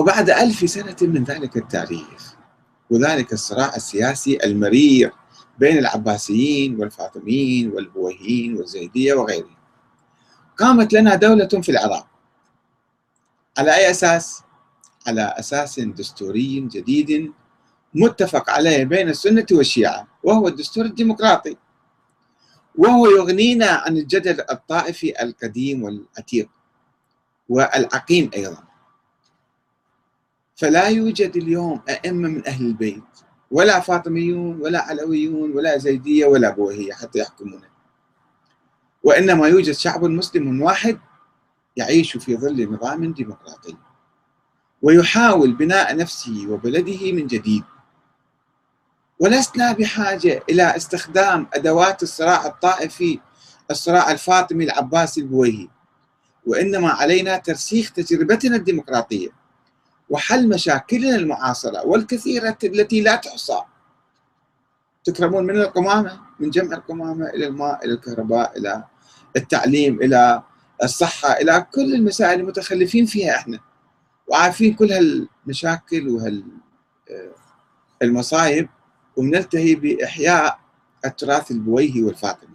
وبعد ألف سنة من ذلك التاريخ وذلك الصراع السياسي المرير بين العباسيين والفاطميين والبويهيين والزيدية وغيرهم. قامت لنا دولة في العراق. على أي أساس؟ على أساس دستوري جديد متفق عليه بين السنة والشيعة وهو الدستور الديمقراطي. وهو يغنينا عن الجدل الطائفي القديم والعتيق والعقيم أيضا. فلا يوجد اليوم أئمة من أهل البيت ولا فاطميون ولا علويون ولا زيدية ولا بوهية حتى يحكمونه وإنما يوجد شعب مسلم واحد يعيش في ظل نظام ديمقراطي ويحاول بناء نفسه وبلده من جديد. ولسنا بحاجة إلى استخدام أدوات الصراع الطائفي الصراع الفاطمي العباسي البويهي. وإنما علينا ترسيخ تجربتنا الديمقراطية. وحل مشاكلنا المعاصرة والكثيرة التي لا تحصى. تكرمون من القمامة من جمع القمامة إلى الماء إلى الكهرباء إلى التعليم إلى الصحة إلى كل المسائل المتخلفين فيها إحنا. وعارفين كل هالمشاكل وهالمصايب ومنلتهي بإحياء التراث البويهي والفاطمي.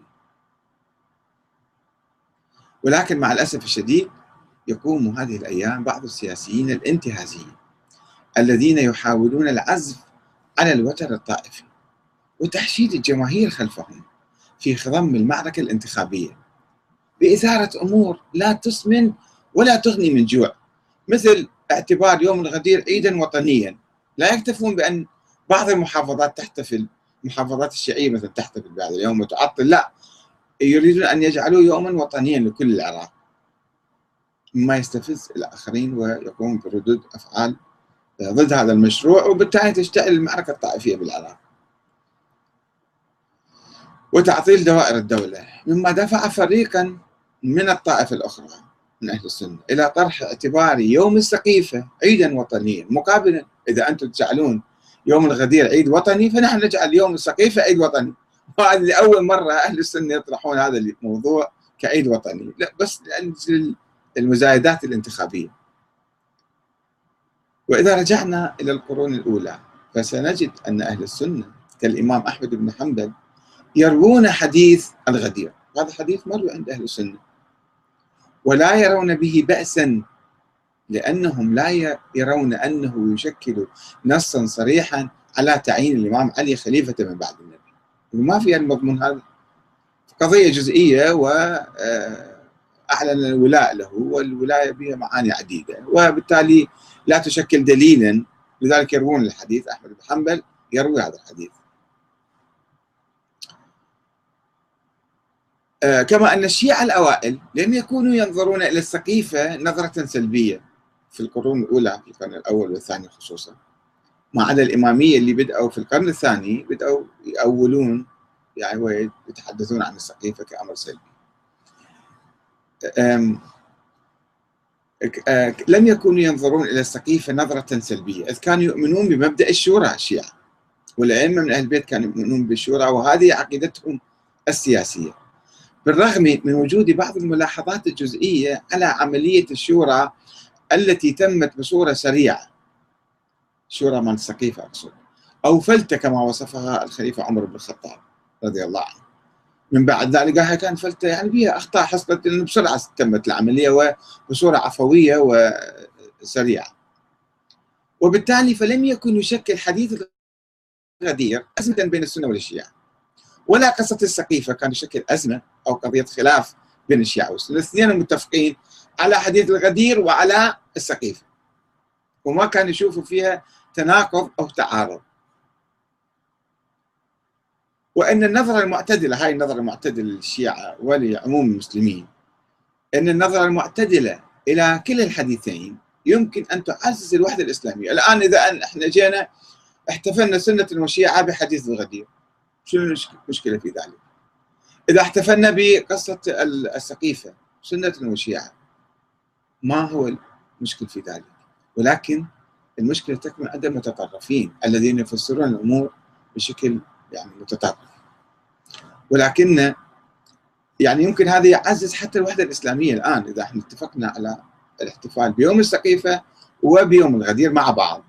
ولكن مع الأسف الشديد يقوم هذه الأيام بعض السياسيين الانتهازيين الذين يحاولون العزف على الوتر الطائفي وتحشيد الجماهير خلفهم في خضم المعركة الانتخابية بإثارة أمور لا تسمن ولا تغني من جوع مثل اعتبار يوم الغدير عيدا وطنيا. لا يكتفون بأن بعض المحافظات تحتفل المحافظات الشيعية مثلا تحتفل بهذا اليوم وتعطل لا يريدون أن يجعلوه يوما وطنيا لكل العراق مما يستفز الآخرين ويقوم بردود أفعال ضد هذا المشروع وبالتالي تشتعل المعركة الطائفية بالعراق. وتعطيل دوائر الدولة مما دفع فريقا من الطائفة الأخرى من أهل السنة إلى طرح اعتبار يوم السقيفة عيدا وطنيا. مقابلا إذا أنتم تجعلون يوم الغدير عيد وطني فنحن نجعل يوم السقيفة عيد وطني. وهذه لأول مرة أهل السنة يطرحون هذا الموضوع كعيد وطني. لا بس لأجل المزايدات الانتخابية. وإذا رجعنا إلى القرون الأولى فسنجد أن أهل السنة كالإمام أحمد بن حنبل يروون حديث الغدير. هذا حديث مروي عند أهل السنة. ولا يرون به بأسا لأنهم لا يرون أنه يشكل نصا صريحا على تعيين الإمام علي خليفة من بعد النبي. ما في المضمون هذا. قضية جزئية وأعلن آه، الولاء له والولاية بها معاني عديدة. وبالتالي لا تشكل دليلا لذلك يروون الحديث أحمد بن حنبل يروي هذا الحديث. آه، كما أن الشيعة الأوائل لم يكونوا ينظرون إلى السقيفة نظرة سلبية في القرون الأولى في القرن الأول والثاني خصوصا. ما عدا الإمامية اللي بدأوا في القرن الثاني بدأوا يأولون يعني ويتحدثون عن السقيفة كأمر سلبي. لم يكونوا ينظرون إلى السقيفة نظرة سلبية إذ كانوا يؤمنون بمبدأ الشورى الشيعة والأئمة من أهل البيت كانوا يؤمنون بالشورى وهذه عقيدتهم السياسية. بالرغم من وجود بعض الملاحظات الجزئية على عملية الشورى التي تمت بصورة سريعة شورى من السقيفة أقصد أو فلتة كما وصفها الخليفة عمر بن الخطاب رضي الله عنه. من بعد ذلك قالها كان فلتة يعني بها أخطاء حصلت لأنه بسرعة تمت العملية وبصورة عفوية وسريعة وبالتالي فلم يكن يشكل حديث غدير أزمة بين السنة والشيعة. ولا قصة السقيفة كان يشكل أزمة أو قضية خلاف بين الشيعة والسنة. الاثنين متفقين على حديث الغدير وعلى السقيفة. وما كان يشوفوا فيها تناقض أو تعارض. وأن النظرة المعتدلة هاي النظرة المعتدلة للشيعة ولعموم المسلمين أن النظرة المعتدلة إلى كلا الحديثين يمكن أن تعزز الوحدة الإسلامية. الآن إذا أن إحنا جينا احتفلنا سنة وشيعة بحديث الغدير. شنو المشكلة في ذلك؟ إذا احتفلنا بقصة السقيفة سنة وشيعة ما هو المشكل في ذلك؟ ولكن المشكلة تكمن عند المتطرفين الذين يفسرون الأمور بشكل يعني متطرف ولكن يعني يمكن هذا يعزز حتى الوحدة الإسلامية الآن إذا إحنا اتفقنا على الاحتفال بيوم السقيفة وبيوم الغدير مع بعض.